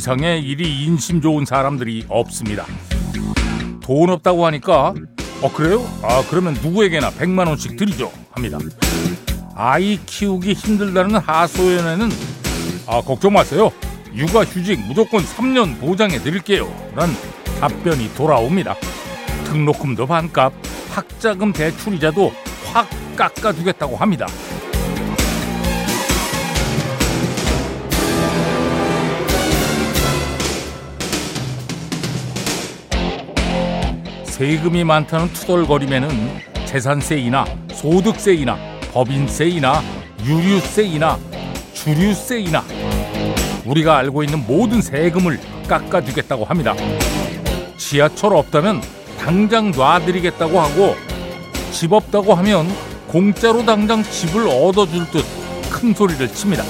세상에 이리 인심 좋은 사람들이 없습니다. 돈 없다고 하니까 어 그래요? 아 그러면 누구에게나 100만 원씩 드리죠 합니다. 아이 키우기 힘들다는 하소연에는 아 걱정 마세요. 육아휴직 무조건 3년 보장해 드릴게요. 란 답변이 돌아옵니다. 등록금도 반값, 학자금 대출이자도 확 깎아주겠다고 합니다. 세금이 많다는 투덜거림에는 재산세이나 소득세이나 법인세이나 유류세이나 주류세이나 우리가 알고 있는 모든 세금을 깎아주겠다고 합니다. 지하철 없다면 당장 놔드리겠다고 하고 집 없다고 하면 공짜로 당장 집을 얻어줄 듯 큰 소리를 칩니다.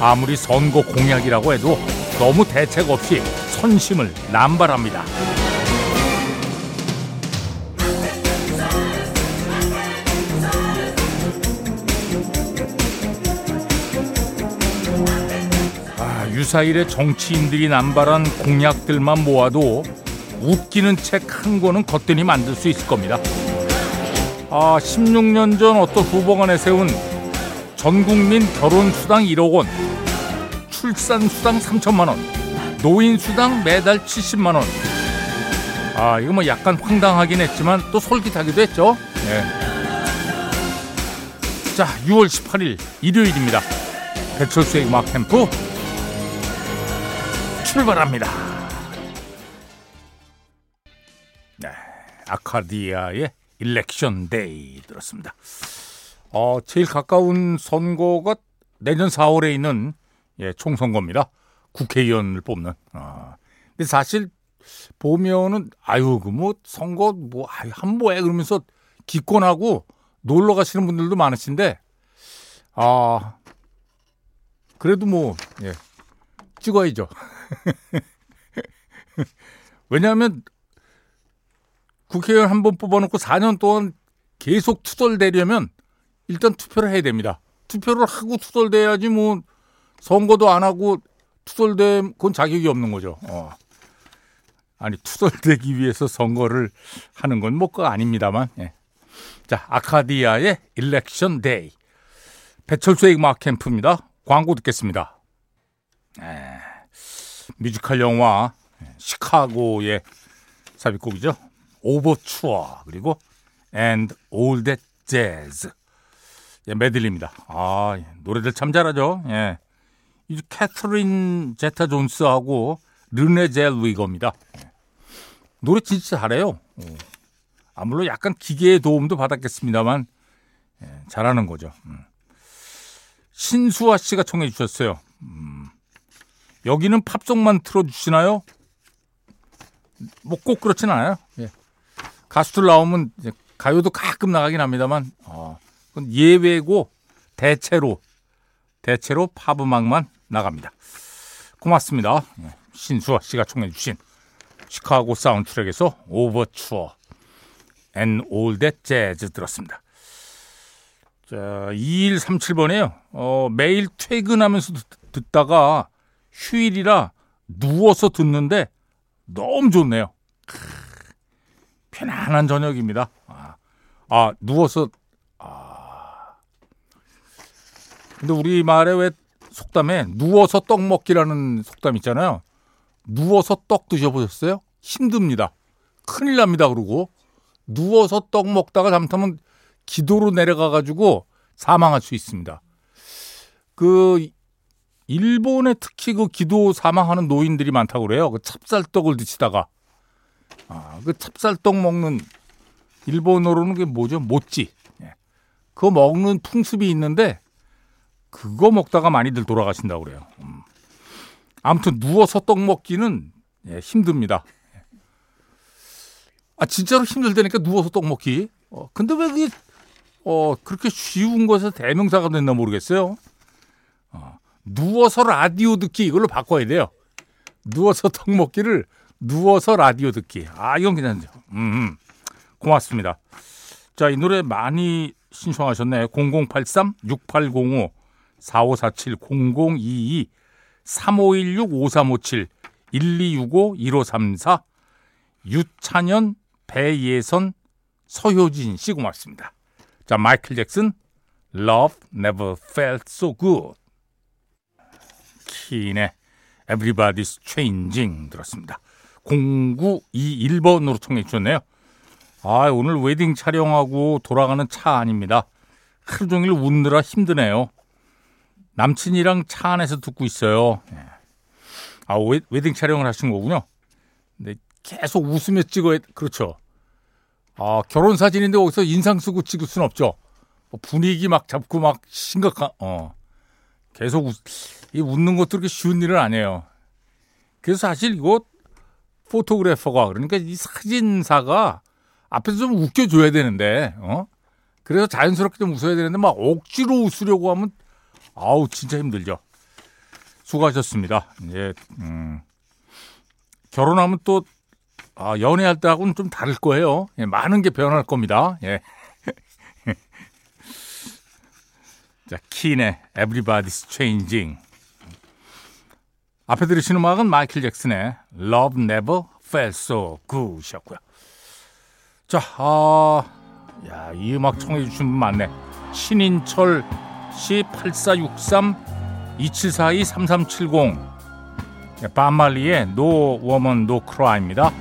아무리 선거 공약이라고 해도 너무 대책 없이 선심을 남발합니다. 아, 유사일의 정치인들이 남발한 공약들만 모아도 웃기는 책 한 권은 거뜬히 만들 수 있을 겁니다. 아, 16년 전 어떤 후보가 내세운 전국민 결혼수당 1억 원, 출산수당 3천만 원, 노인수당 매달 70만 원. 아, 이거 뭐 약간 황당하긴 했지만 또 솔깃하기도 했죠. 네. 자, 6월 18일 일요일입니다. 배철수의 음악 캠프 출발합니다. 네, 아카디아의 Election Day 들었습니다. 어, 제일 가까운 선거가 내년 4월에 있는 예, 총선거입니다. 국회의원을 뽑는. 아, 근데 사실 보면은 아유 그 뭐 선거 뭐 아유 한 뭐해 그러면서 기권하고 놀러 가시는 분들도 많으신데 아 그래도 뭐 예, 찍어야죠. 왜냐하면 국회의원 한 번 뽑아놓고 4년 동안 계속 투덜대려면 일단 투표를 해야 됩니다. 투표를 하고 투덜대야지 뭐 선거도 안 하고 투덜대 그건 자격이 없는 거죠. 어. 아니 투덜대기 위해서 선거를 하는 건뭐그 아닙니다만. 예. 자 아카디아의 Election Day 배철수의 음악 캠프입니다. 광고 듣겠습니다. 에, 뮤지컬 영화 시카고의 삽입곡이죠. 오버추어 그리고 And All That Jazz 예, 메들리입니다. 아 노래들 참 잘하죠. 예. 이 캐서린 제타 존스하고 르네 젤위거입니다. 예. 노래 진짜 잘해요. 아, 물론 약간 기계의 도움도 받았겠습니다만 예, 잘하는 거죠. 음. 신수아 씨가 청해 주셨어요. 음. 여기는 팝송만 틀어주시나요? 뭐 꼭 그렇진 않아요. 예. 가수들 나오면 가요도 가끔 나가긴 합니다만 어, 그건 예외고 대체로 대체로 팝 음악만 나갑니다. 고맙습니다. 예. 신수아 씨가 청해 주신 시카고 사운드트랙에서 Overture and All That Jazz 들었습니다. 자, 2137번에요. 어, 매일 퇴근하면서 듣, 다가 휴일이라 누워서 듣는데 너무 좋네요. 크, 편안한 저녁입니다. 아, 아, 누워서 아. 근데 우리 말에 왜 속담에 누워서 떡 먹기라는 속담 있잖아요. 누워서 떡 드셔보셨어요? 힘듭니다. 큰일 납니다. 그러고 누워서 떡 먹다가 잘못하면 기도로 내려가 가지고 사망할 수 있습니다. 그 일본에 특히 그 기도 사망하는 노인들이 많다고 그래요. 그 찹쌀떡을 드시다가 아, 그 찹쌀떡 먹는 일본어로는 그게 뭐죠? 모찌. 예. 그거 먹는 풍습이 있는데 그거 먹다가 많이들 돌아가신다고 그래요. 음. 아무튼 누워서 떡 먹기는 예, 힘듭니다. 아 진짜로 힘들다니까 누워서 떡 먹기. 어, 근데 왜 그게 어, 그렇게 쉬운 것에 대명사가 됐나 모르겠어요. 어, 누워서 라디오 듣기 이걸로 바꿔야 돼요. 누워서 떡 먹기를 누워서 라디오 듣기. 아, 이건 괜찮죠. 음, 고맙습니다. 자, 이 노래 많이 신청하셨네. 0083 6805 4547 0022 3516-5357 1265-1534 유찬현 배예선 서효진 씨 고맙습니다. 자 마이클 잭슨 Love Never Felt So Good 킨의 Everybody's Changing 들었습니다. 0921번으로 청해 주셨네요. 아, 오늘 웨딩 촬영하고 돌아가는 차 아닙니다. 하루 종일 웃느라 힘드네요. 남친이랑 차 안에서 듣고 있어요. 예. 아, 웨, 딩 촬영을 하신 거군요. 근데 계속 웃으며 찍어야, 그렇죠. 아, 결혼 사진인데 거기서 인상 쓰고 찍을 수는 없죠. 뭐 분위기 막 잡고 막 심각한, 어. 계속 웃, 이 웃는 것도 그렇게 쉬운 일은 아니에요. 그래서 사실 이거 포토그래퍼가 그러니까 이 사진사가 앞에서 좀 웃겨줘야 되는데, 어? 그래서 자연스럽게 좀 웃어야 되는데 막 억지로 웃으려고 하면 아우 진짜 힘들죠. 수고하셨습니다. 이제 음, 결혼하면 또 아, 연애할 때하고는 좀 다를 거예요. 예, 많은 게 변할 겁니다. 예. 자, 킨의 Everybody's Changing. 앞에 들으신 음악은 마이클 잭슨의 Love Never Felt So Good이었고요. 자, 아, 야, 이 음악 청해 주신 분 많네. 신인철 씨 8463 2742 3370 반말리의 No Woman No Cry입니다.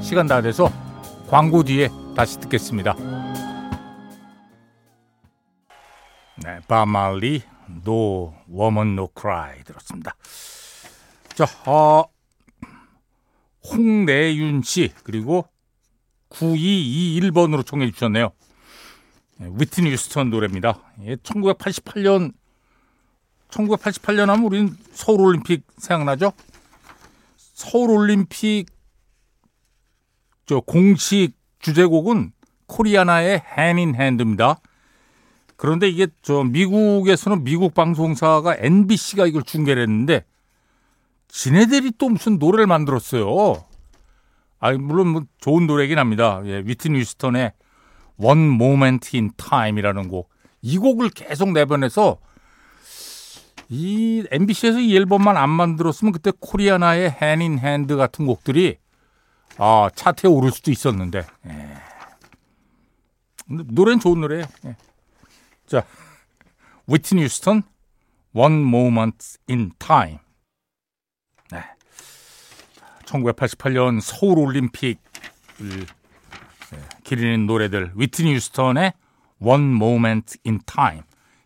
시간 다 돼서 광고 뒤에 다시 듣겠습니다. 네, 반말리 No Woman No Cry 들었습니다. 자, 어, 홍내윤 씨 그리고 9221번으로 청해 주셨네요. 위트니 유스턴 노래입니다. 1988년 1988년 하면 우리는 서울올림픽 생각나죠? 서울올림픽 저 공식 주제곡은 코리아나의 핸인 핸드입니다. 그런데 이게 저 미국에서는 미국 방송사가 NBC가 이걸 중계를 했는데 지네들이 또 무슨 노래를 만들었어요. 아, 물론 뭐 좋은 노래긴 합니다. 예, 위트니 휴스턴의 One Moment in Time이라는 곡. 이 곡을 계속 내보내서 이 MBC에서 이 앨범만 안 만들었으면 그때 코리아나의 in Hand 같은 곡들이 아, 차트에 오를 수도 있었는데. 예. 노래는 좋은 노래예요. 예. 자, 위트니 휴스턴 One Moment in Time. 네. 1988년 서울 올림픽을 기리는 노래들 위트니 휴스턴의 One Moment in Time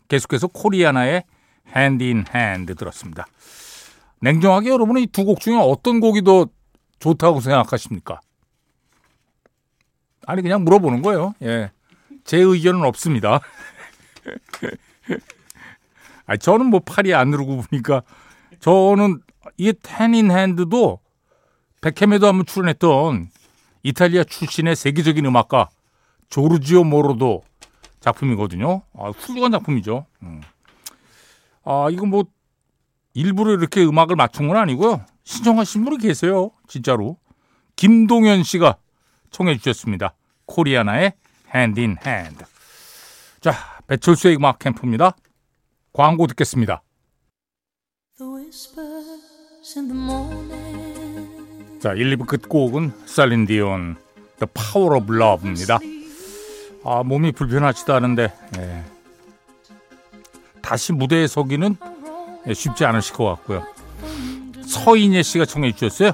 계속해서 코리아나의 Hand in Hand 들었습니다. 냉정하게 여러분은 이 두 곡 중에 어떤 곡이 더 좋다고 생각하십니까? 아니 그냥 물어보는 거예요. 예. 제 의견은 없습니다. 아 저는 뭐 팔이 안 누르고 보니까 저는 이게 텐인 핸드도 백햄에도 한번 출연했던 이탈리아 출신의 세계적인 음악가 조르지오 모로도 작품이거든요. 아, 훌륭한 작품이죠. 음. 아, 이거 뭐 일부러 이렇게 음악을 맞춘 건 아니고요. 신청하신 분이 계세요. 진짜로. 김동현 씨가 청해 주셨습니다. 코리아나의 Hand in Hand. 자, 배철수의 음악 캠프입니다. 광고 듣겠습니다. 자, 1, 2부 끝곡은 셀린 디온 The Power of Love입니다. 아, 몸이 불편하시다는데 예. 다시 무대에 서기는 예, 쉽지 않으실 것 같고요. 서인예 씨가 청해 주셨어요.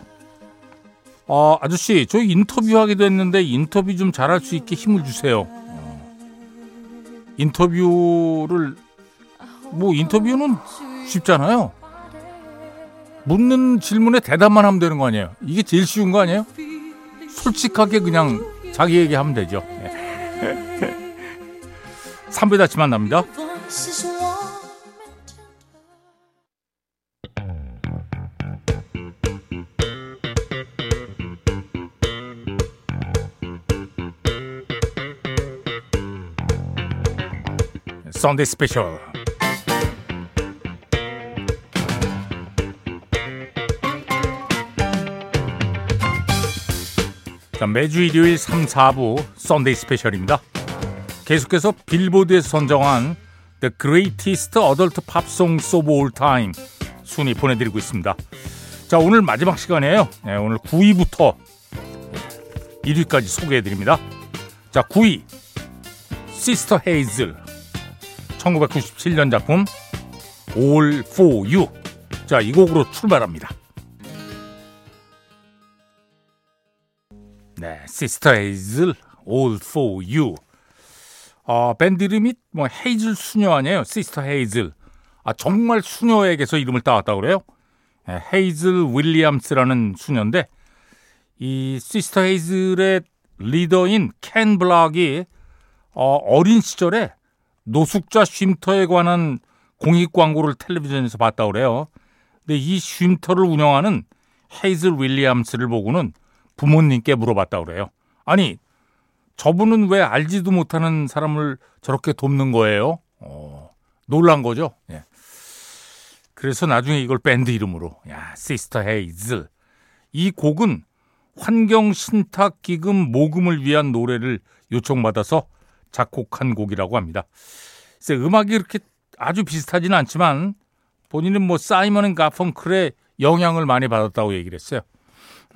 아, 아저씨, 저 인터뷰하기도 했는데 인터뷰 좀 잘할 수 있게 힘을 주세요. 어. 인터뷰를 뭐 인터뷰는 쉽잖아요. 묻는 질문에 대답만 하면 되는 거 아니에요? 이게 제일 쉬운 거 아니에요? 솔직하게 그냥 자기 얘기하면 되죠. 3부에 다시 만납니다. Sunday Special 자, 매주 일요일 3, 4부 Sunday Special입니다. 계속해서 빌보드에서 선정한 The Greatest Adult Pop Songs of All Time 순위 보내드리고 있습니다. 자 오늘 마지막 시간이에요. 네, 오늘 9위부터 1위까지 소개해드립니다. 자 9위 시스터 헤이즐 1997년 작품 All For You 자 이 곡으로 출발합니다. 네, 시스터 헤이즐 All For You 어, 밴드 이름이 뭐 헤이즐 수녀 아니에요? 시스터 헤이즐. 아 정말 수녀에게서 이름을 따왔다 그래요? 네, 헤이즐 윌리엄스라는 수녀인데 이 시스터 헤이즐의 리더인 켄 블락이 어, 어린 시절에 노숙자 쉼터에 관한 공익 광고를 텔레비전에서 봤다 그래요. 근데 이 쉼터를 운영하는 헤이즐 윌리엄스를 보고는 부모님께 물어봤다 그래요. 아니 저분은 왜 알지도 못하는 사람을 저렇게 돕는 거예요? 어, 놀란 거죠. 예. 그래서 나중에 이걸 밴드 이름으로 야 시스터 헤이즐 이 곡은 환경 신탁 기금 모금을 위한 노래를 요청받아서 작곡한 곡이라고 합니다. 그래서 음악이 이렇게 아주 비슷하지는 않지만 본인은 뭐 사이먼 앤 가펑클의 영향을 많이 받았다고 얘기를 했어요.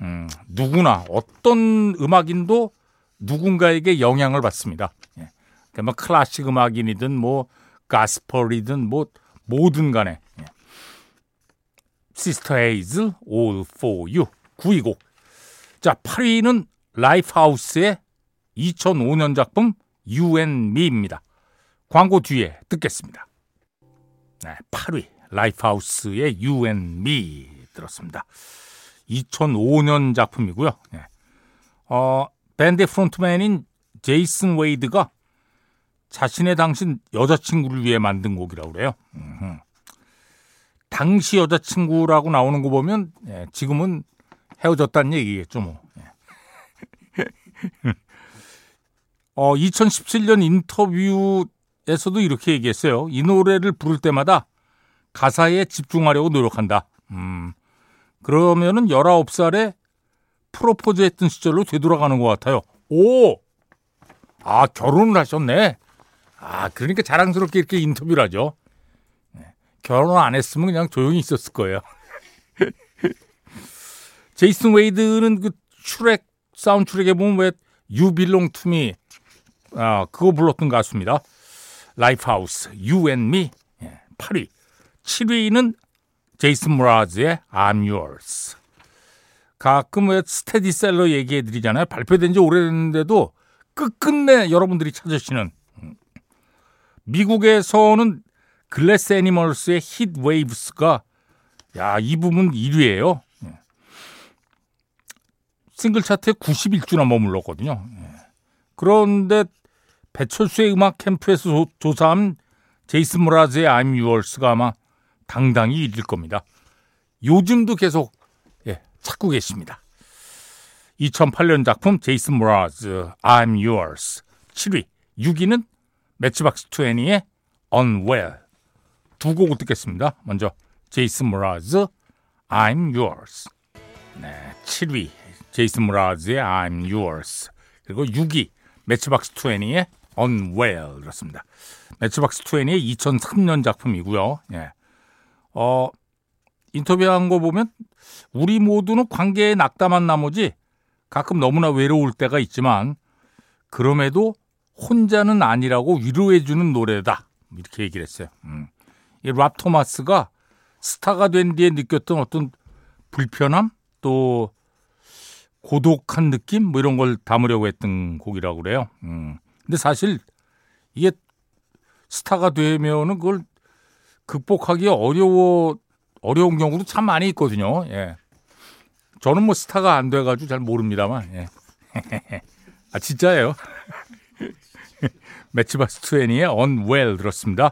음, 누구나 어떤 음악인도 누군가에게 영향을 받습니다. 예. 그러니까 뭐 클래식 음악인이든 뭐 가스펠이든 뭐 뭐든 간에 예. 시스터 헤이즐 All For You 9위 곡. 자 8위는 라이프하우스의 2005년 작품 Me입니다. 광고 뒤에 듣겠습니다. 네, 8위 라이프하우스의 Me 들었습니다. 2005년 작품이고요. 네. 어, 밴드 frontman인 제이슨 웨이드가 자신의 당신 여자친구를 위해 만든 곡이라고 그래요. 음흠. 당시 여자친구라고 나오는 거 보면 예, 지금은 헤어졌다는 얘기겠죠 뭐. 예. 어, 2017년 인터뷰에서도 이렇게 얘기했어요. 이 노래를 부를 때마다 가사에 집중하려고 노력한다. 음, 그러면은 19살에 프로포즈 했던 시절로 되돌아가는 것 같아요. 오! 아, 결혼을 하셨네. 아, 그러니까 자랑스럽게 이렇게 인터뷰를 하죠. 네, 결혼 안 했으면 그냥 조용히 있었을 거예요. 제이슨 웨이드는 그 트랙, 사운드 트랙에 보면 왜 You Belong to Me, 아, 그거 불렀던 가수입니다. 라이프하우스, You and Me, 8위. 예, 7위는 제이슨 무라즈의 I'm Yours. 가끔 왜 스테디셀러 얘기해 드리잖아요. 발표된 지 오래됐는데도 끝끝내 여러분들이 찾으시는 미국에서는 글래스 애니멀스의 Heat Waves가 야, 이 부분 1위예요. 싱글 차트에 91주나 머물렀거든요. 그런데 배철수의 음악 캠프에서 조사한 제이슨 모라즈의 I'm Yours가 아마 당당히 1위일 겁니다. 요즘도 계속 찾고 계십니다. 2008년 작품 제이슨 모라즈 I'm Yours 7위 6위는 매치박스 20의 Unwell 두 곡을 듣겠습니다. 먼저 제이슨 모라즈 I'm Yours 네, 7위 제이슨 모라즈의 I'm Yours 그리고 6위 매치박스 20의 Unwell 그렇습니다. 매치박스 20의 2003년 작품이고요. 예. 어, 인터뷰한 거 보면 우리 모두는 관계에 낙담한 나머지 가끔 너무나 외로울 때가 있지만 그럼에도 혼자는 아니라고 위로해주는 노래다. 이렇게 얘기를 했어요. 음. 이랍 토마스가 스타가 된 뒤에 느꼈던 어떤 불편함 또 고독한 느낌 뭐 이런 걸 담으려고 했던 곡이라고 그래요. 음. 근데 사실 이게 스타가 되면은 그걸 극복하기 어려워 어려운 경우도 참 많이 있거든요. 예. 저는 뭐 스타가 안 돼가지고 잘 모릅니다만. 예. 아 진짜예요. 매치바스 투애니의 Unwell 들었습니다.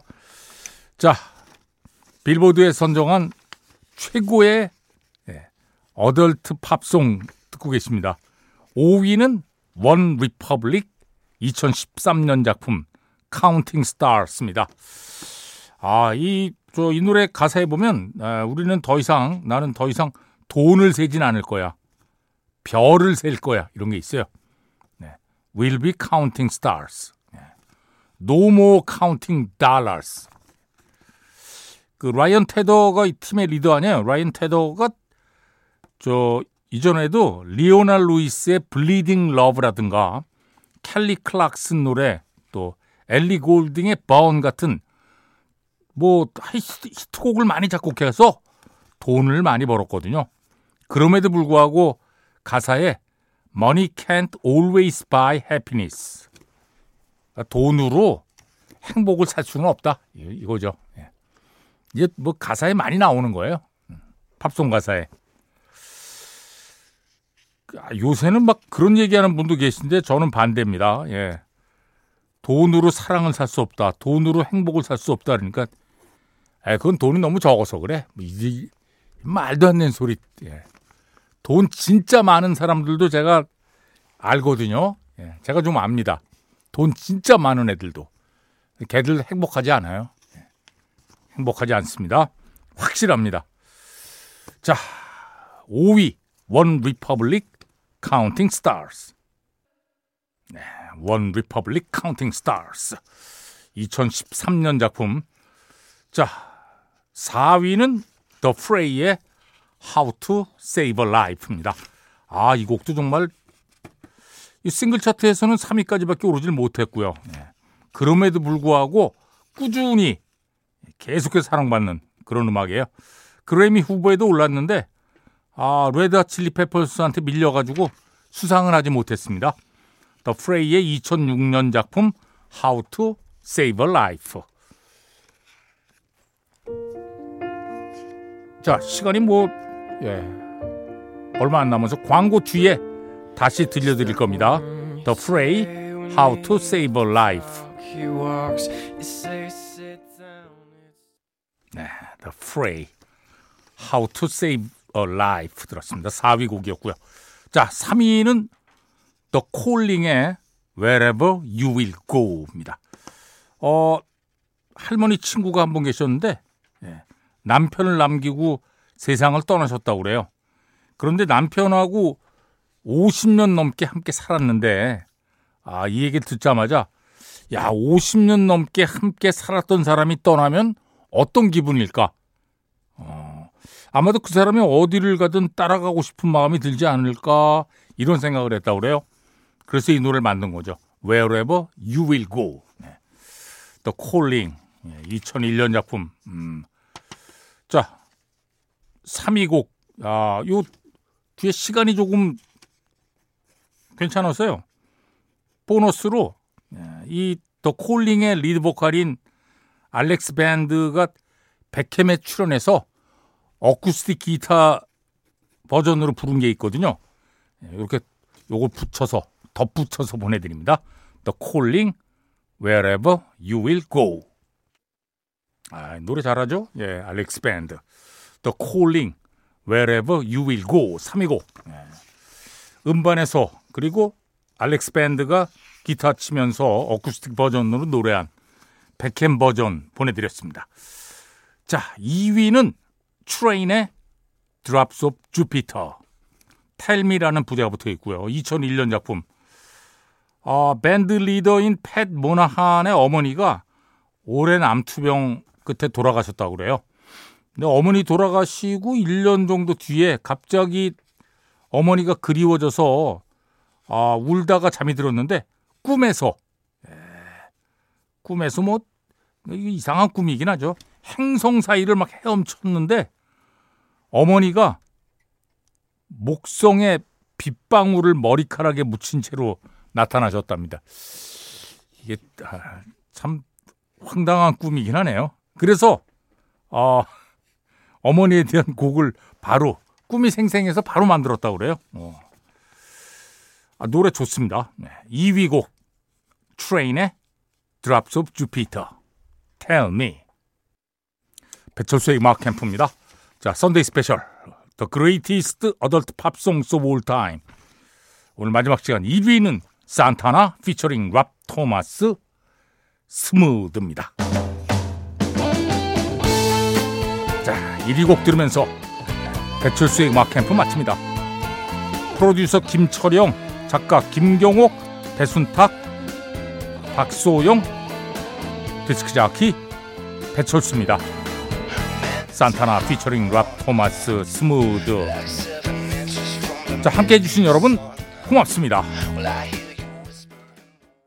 자, 빌보드에 선정한 최고의 예, 어덜트 팝송 듣고 계십니다. 5위는 원 리퍼블릭 2013년 작품 Counting Stars입니다. 아, 이 저 이 노래 가사에 보면 아, 우리는 더 이상 나는 더 이상 돈을 세진 않을 거야. 별을 셀 거야. 이런 게 있어요. 네. We'll be counting stars. 네. No more counting dollars. 그 라이언 테더가 이 팀의 리더 아니에요. 라이언 테더가 저 이전에도 리오나 루이스의 Bleeding Love라든가 캘리 클락슨 노래 또 엘리 골딩의 Burn 같은 뭐 히트곡을 많이 작곡해서 돈을 많이 벌었거든요. 그럼에도 불구하고 가사에 Money can't always buy happiness. 돈으로 행복을 살 수는 없다. 이거죠. 예. 이게 뭐 가사에 많이 나오는 거예요. 음, 팝송 가사에. 아, 요새는 막 그런 얘기하는 분도 계신데 저는 반대입니다. 예. 돈으로 사랑을 살 수 없다. 돈으로 행복을 살 수 없다. 그러니까 에, 그건 돈이 너무 적어서 그래. 뭐 이, 말도 안 되는 소리. 예. 돈 진짜 많은 사람들도 제가 알거든요. 예. 제가 좀 압니다. 돈 진짜 많은 애들도. 걔들 행복하지 않아요. 예. 행복하지 않습니다. 확실합니다. 자, 5위 원 리퍼블릭 Counting Stars. 네, 원 리퍼블릭 Counting Stars. 2013년 작품. 자, 4위는 더 프레이의 How to Save a Life입니다. 아, 이 곡도 정말 이 싱글 차트에서는 3위까지밖에 오르질 못했고요. 네. 그럼에도 불구하고 꾸준히 계속해서 사랑받는 그런 음악이에요. 그래미 후보에도 올랐는데 아, 레드 칠리 페퍼스한테 밀려가지고 수상을 하지 못했습니다. 더 프레이의 2006년 작품 How to Save a Life. 자, 시간이 뭐, 예, 얼마 안 남아서 광고 뒤에 다시 들려드릴 겁니다. The Fray, How to Save a Life. 네, The Fray, How to Save a Life 들었습니다. 4위 곡이었고요. 자, 3위는 The Calling의 Wherever You Will Go입니다. 어, 할머니 친구가 한 분 계셨는데 예, 남편을 남기고 세상을 떠나셨다고 그래요. 그런데 남편하고 50년 넘게 함께 살았는데 아, 이 얘기를 듣자마자 야, 50년 넘게 함께 살았던 사람이 떠나면 어떤 기분일까? 어, 아마도 그 사람이 어디를 가든 따라가고 싶은 마음이 들지 않을까 이런 생각을 했다고 그래요. 그래서 이 노래를 만든 거죠. Wherever You Will Go. 네. The Calling. 2001년 작품. 음. 자, 3위 곡. 아, 요 뒤에 시간이 조금 괜찮았어요. 보너스로 이 더 콜링의 리드 보컬인 알렉스 밴드가 배캠에 출연해서 어쿠스틱 기타 버전으로 부른 게 있거든요. 이렇게 요걸 붙여서 덧붙여서 보내드립니다. The Calling, Wherever You Will Go. 아, 노래 잘하죠? 예, 알렉스 밴드. The Calling, Wherever You Will Go. 3위곡. 예. 음반에서 그리고 알렉스 밴드가 기타 치면서 어쿠스틱 버전으로 노래한 백햄 버전 보내드렸습니다. 자, 2위는 트레인의 Drops of Jupiter. 텔미라는 부제가 붙어 있고요. 2001년 작품. 어, 밴드 리더인 팻 모나한의 어머니가 오랜 암투병 끝에 돌아가셨다고 그래요. 근데 어머니 돌아가시고 1년 정도 뒤에 갑자기 어머니가 그리워져서 아, 울다가 잠이 들었는데 꿈에서 에, 꿈에서 뭐 이상한 꿈이긴 하죠. 행성 사이를 막 헤엄쳤는데 어머니가 목성에 빗방울을 머리카락에 묻힌 채로 나타나셨답니다. 이게 아, 참 황당한 꿈이긴 하네요. 그래서 어, 어머니에 대한 곡을 바로 꿈이 생생해서 바로 만들었다고 그래요. 어. 아, 노래 좋습니다. 네. 2위 곡 트레인의 Drops of Jupiter. Tell Me. 배철수의 음악 캠프입니다. 자, 선데이 스페셜. The Greatest Adult Pop Songs of All Time. 오늘 마지막 시간 1위는 산타나 피처링 랍 토마스 Smooth입니다. 자, 1위 곡 들으면서 배철수의 음악 캠프 마칩니다. 프로듀서 김철영, 작가 김경옥, 배순탁, 박소영, 디스크 자키 배철수입니다. 산타나 피처링 랍 토마스 Smooth 자 함께 해 주신 여러분 고맙습니다.